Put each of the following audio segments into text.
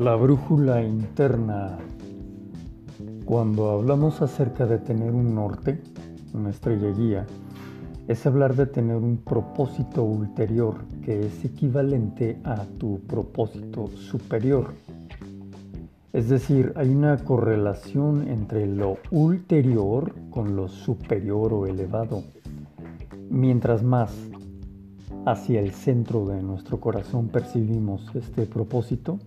La brújula interna. Cuando hablamos acerca de tener un norte, una estrella guía, es hablar de tener un propósito ulterior que es equivalente a tu propósito superior. Es decir, hay una correlación entre lo ulterior con lo superior o elevado. Mientras más hacia el centro de nuestro corazón percibimos este propósito,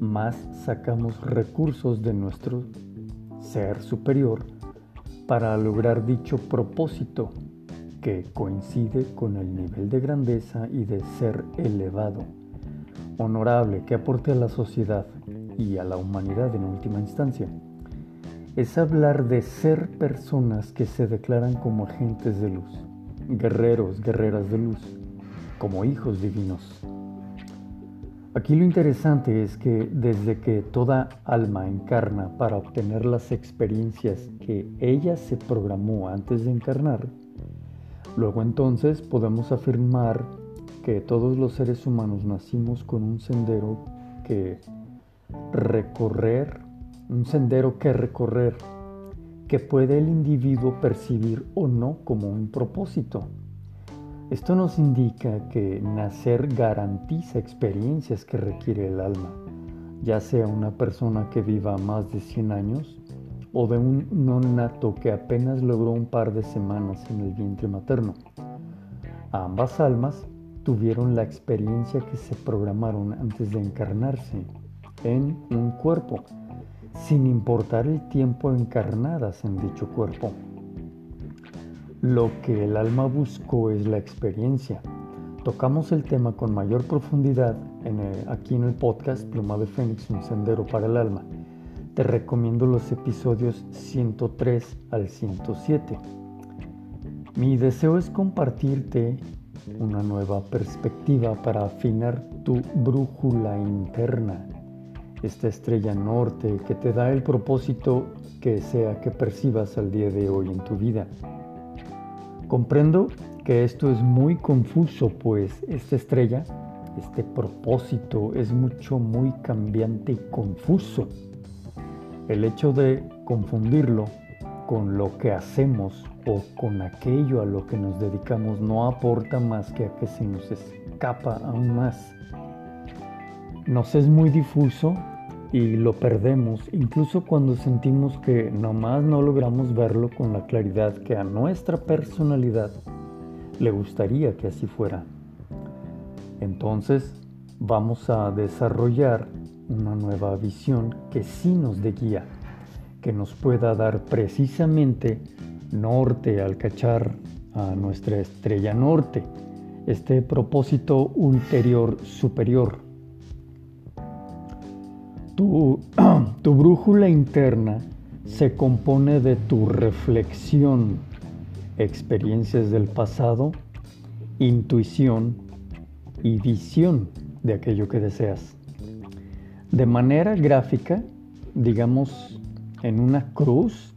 más sacamos recursos de nuestro ser superior para lograr dicho propósito que coincide con el nivel de grandeza y de ser elevado, honorable que aporte a la sociedad y a la humanidad en última instancia. Es hablar de ser personas que se declaran como agentes de luz, guerreros, guerreras de luz, como hijos divinos. Aquí lo interesante es que desde que toda alma encarna para obtener las experiencias que ella se programó antes de encarnar, luego entonces podemos afirmar que todos los seres humanos nacimos con un sendero que recorrer, un sendero que recorrer, que puede el individuo percibir o no como un propósito. Esto nos indica que nacer garantiza experiencias que requiere el alma, ya sea una persona que viva más de 100 años o de un nonato que apenas logró un par de semanas en el vientre materno. Ambas almas tuvieron la experiencia que se programaron antes de encarnarse en un cuerpo, sin importar el tiempo encarnadas en dicho cuerpo. Lo que el alma buscó es la experiencia. Tocamos el tema con mayor profundidad aquí en el podcast Pluma de Fénix, un sendero para el alma. Te recomiendo los episodios 103 al 107. Mi deseo es compartirte una nueva perspectiva para afinar tu brújula interna, esta estrella norte que te da el propósito que sea que percibas al día de hoy en tu vida. Comprendo que esto es muy confuso, pues esta estrella, este propósito es mucho, muy cambiante y confuso. El hecho de confundirlo con lo que hacemos o con aquello a lo que nos dedicamos no aporta más que a que se nos escapa aún más. Nos es muy difuso y lo perdemos, incluso cuando sentimos que nomás no logramos verlo con la claridad que a nuestra personalidad le gustaría que así fuera. Entonces vamos a desarrollar una nueva visión que sí nos dé guía, que nos pueda dar precisamente norte al cachar a nuestra estrella norte, este propósito ulterior superior Tu, brújula interna se compone de tu reflexión, experiencias del pasado, intuición y visión de aquello que deseas. De manera gráfica, digamos en una cruz,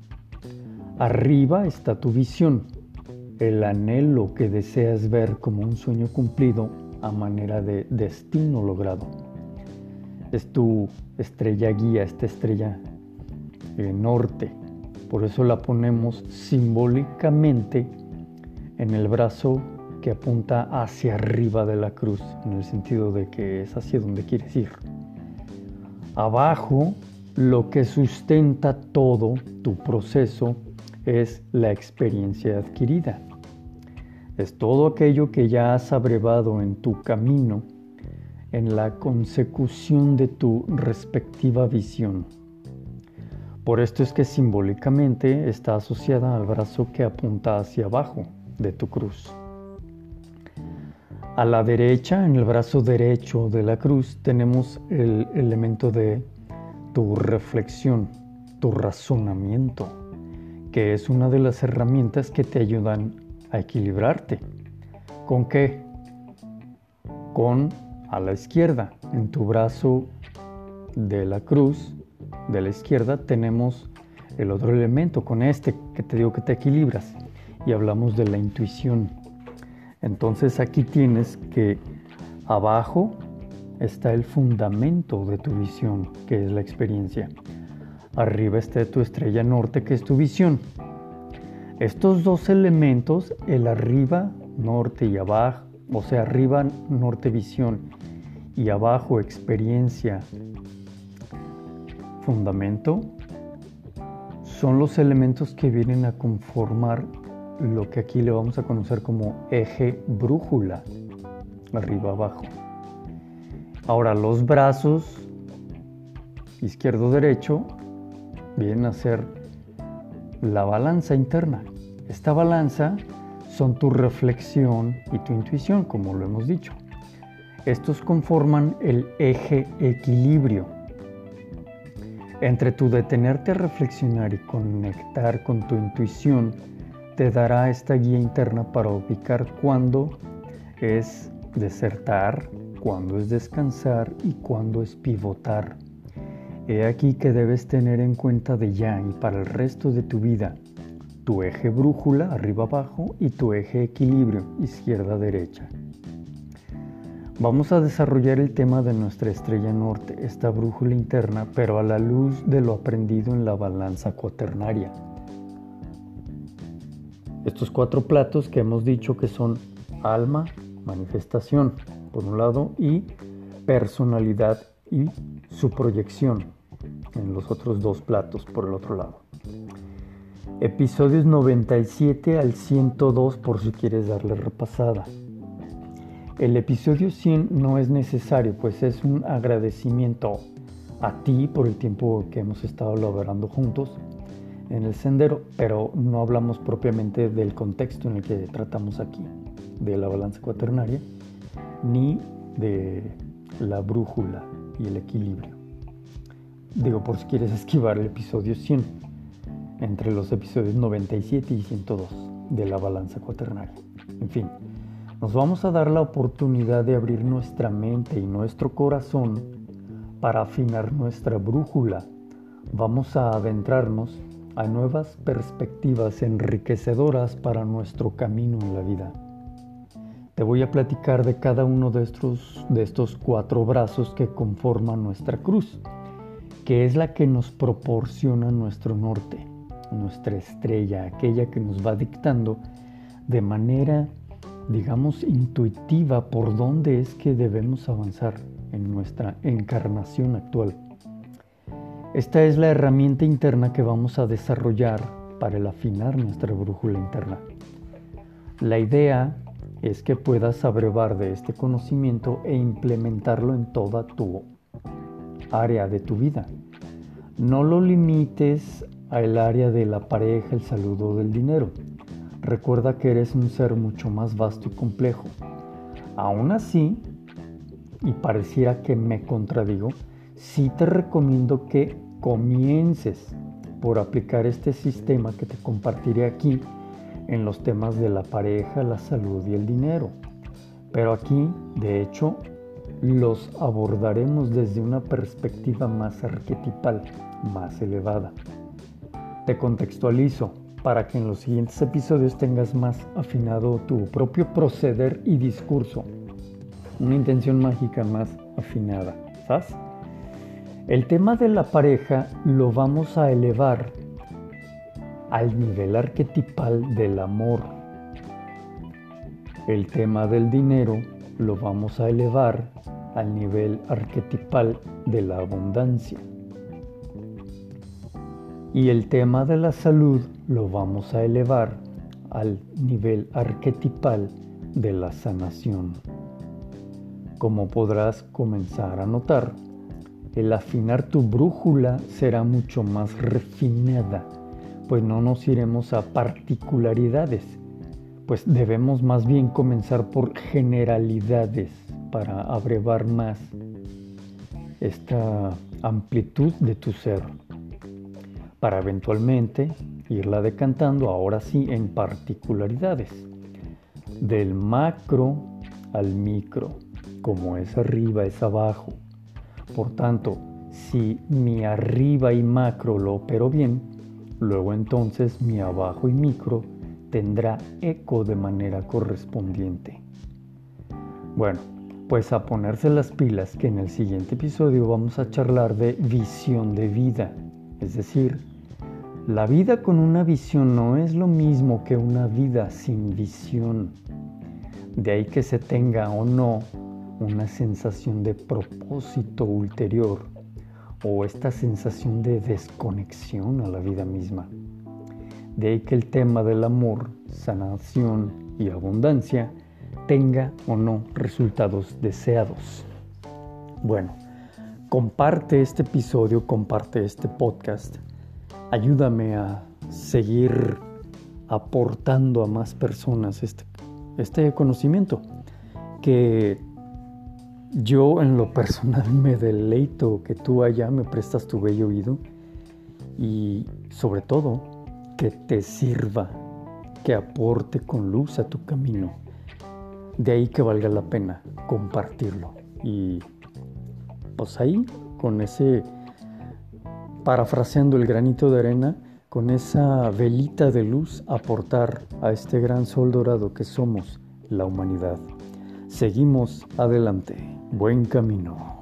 arriba está tu visión, el anhelo que deseas ver como un sueño cumplido a manera de destino logrado es tu estrella guía, esta estrella eh, norte. Por eso la ponemos simbólicamente en el brazo que apunta hacia arriba de la cruz, en el sentido de que es hacia donde quieres ir. Abajo, lo que sustenta todo tu proceso es la experiencia adquirida. Es todo aquello que ya has abrevado en tu camino en la consecución de tu respectiva visión. Por esto es que simbólicamente está asociada al brazo que apunta hacia abajo de tu cruz. A la derecha, en el brazo derecho de la cruz, tenemos el elemento de tu reflexión, tu razonamiento, que es una de las herramientas que te ayudan a equilibrarte. ¿Con qué? Con a la izquierda. En tu brazo de la cruz de la izquierda tenemos el otro elemento con este que te digo que te equilibras y hablamos de la intuición. Entonces aquí tienes que abajo está el fundamento de tu visión, que es la experiencia. Arriba está tu estrella norte, que es tu visión. Estos dos elementos, el arriba, norte y abajo, o sea, arriba, norte, visión y abajo, experiencia, fundamento, son los elementos que vienen a conformar lo que aquí le vamos a conocer como eje brújula, arriba abajo. Ahora los brazos izquierdo derecho vienen a ser la balanza interna. Esta balanza son tu reflexión y tu intuición, como lo hemos dicho. Estos conforman el eje equilibrio. Entre tu detenerte a reflexionar y conectar con tu intuición, te dará esta guía interna para ubicar cuándo es desertar, cuándo es descansar y cuándo es pivotar. He aquí que debes tener en cuenta de ya y para el resto de tu vida tu eje brújula arriba abajo y tu eje equilibrio izquierda derecha. Vamos a desarrollar el tema de nuestra estrella norte, esta brújula interna, pero a la luz de lo aprendido en la balanza cuaternaria. Estos cuatro platos que hemos dicho que son alma, manifestación, por un lado, y personalidad y su proyección en los otros dos platos, por el otro lado. Episodios 97 al 102 por si quieres darle repasada. El episodio 100 no es necesario, pues es un agradecimiento a ti por el tiempo que hemos estado laborando juntos en el sendero, pero no hablamos propiamente del contexto en el que tratamos aquí, de la balanza cuaternaria, ni de la brújula y el equilibrio. Digo, por si quieres esquivar el episodio 100, entre los episodios 97 y 102 de la balanza cuaternaria. En fin, nos vamos a dar la oportunidad de abrir nuestra mente y nuestro corazón para afinar nuestra brújula. Vamos a adentrarnos a nuevas perspectivas enriquecedoras para nuestro camino en la vida. Te voy a platicar de cada uno de estos, de estos cuatro brazos que conforman nuestra cruz, que es la que nos proporciona nuestro norte, nuestra estrella, aquella que nos va dictando de manera, digamos, intuitiva por dónde es que debemos avanzar en nuestra encarnación actual. Esta es la herramienta interna que vamos a desarrollar para el afinar nuestra brújula interna. La idea es que puedas abrevar de este conocimiento e implementarlo en toda tu área de tu vida. No lo limites al área de la pareja, el saludo del dinero. Recuerda que eres un ser mucho más vasto y complejo. Aún así, y pareciera que me contradigo, sí te recomiendo que comiences por aplicar este sistema que te compartiré aquí en los temas de la pareja, la salud y el dinero. Pero aquí, de hecho, los abordaremos desde una perspectiva más arquetipal, más elevada. Te contextualizo para que en los siguientes episodios tengas más afinado tu propio proceder y discurso. Una intención mágica más afinada, ¿sabes? El tema de la pareja lo vamos a elevar al nivel arquetipal del amor. El tema del dinero lo vamos a elevar al nivel arquetipal de la abundancia. Y el tema de la salud lo vamos a elevar al nivel arquetipal de la sanación. Como podrás comenzar a notar, el afinar tu brújula será mucho más refinada, pues no nos iremos a particularidades, pues debemos más bien comenzar por generalidades para abrevar más esta amplitud de tu ser, para eventualmente irla decantando ahora sí en particularidades, del macro al micro, como es arriba es abajo por tanto, si mi arriba y macro lo opero bien, luego entonces mi abajo y micro tendrá eco de manera correspondiente. Bueno, pues a ponerse las pilas que en el siguiente episodio vamos a charlar de visión de vida. Es decir, la vida con una visión no es lo mismo que una vida sin visión. De ahí que se tenga o no una sensación de propósito ulterior o esta sensación de desconexión a la vida misma. De ahí que el tema del amor, sanación y abundancia tenga o no resultados deseados. Bueno, comparte este episodio, comparte este podcast. Ayúdame a seguir aportando a más personas este, este conocimiento que yo en lo personal me deleito que tú allá me prestas tu bello oído y sobre todo que te sirva, que aporte con luz a tu camino. De ahí que valga la pena compartirlo. Y pues ahí, con ese, parafraseando el granito de arena, con esa velita de luz, aportar a este gran sol dorado que somos la humanidad. Seguimos adelante. Buen camino.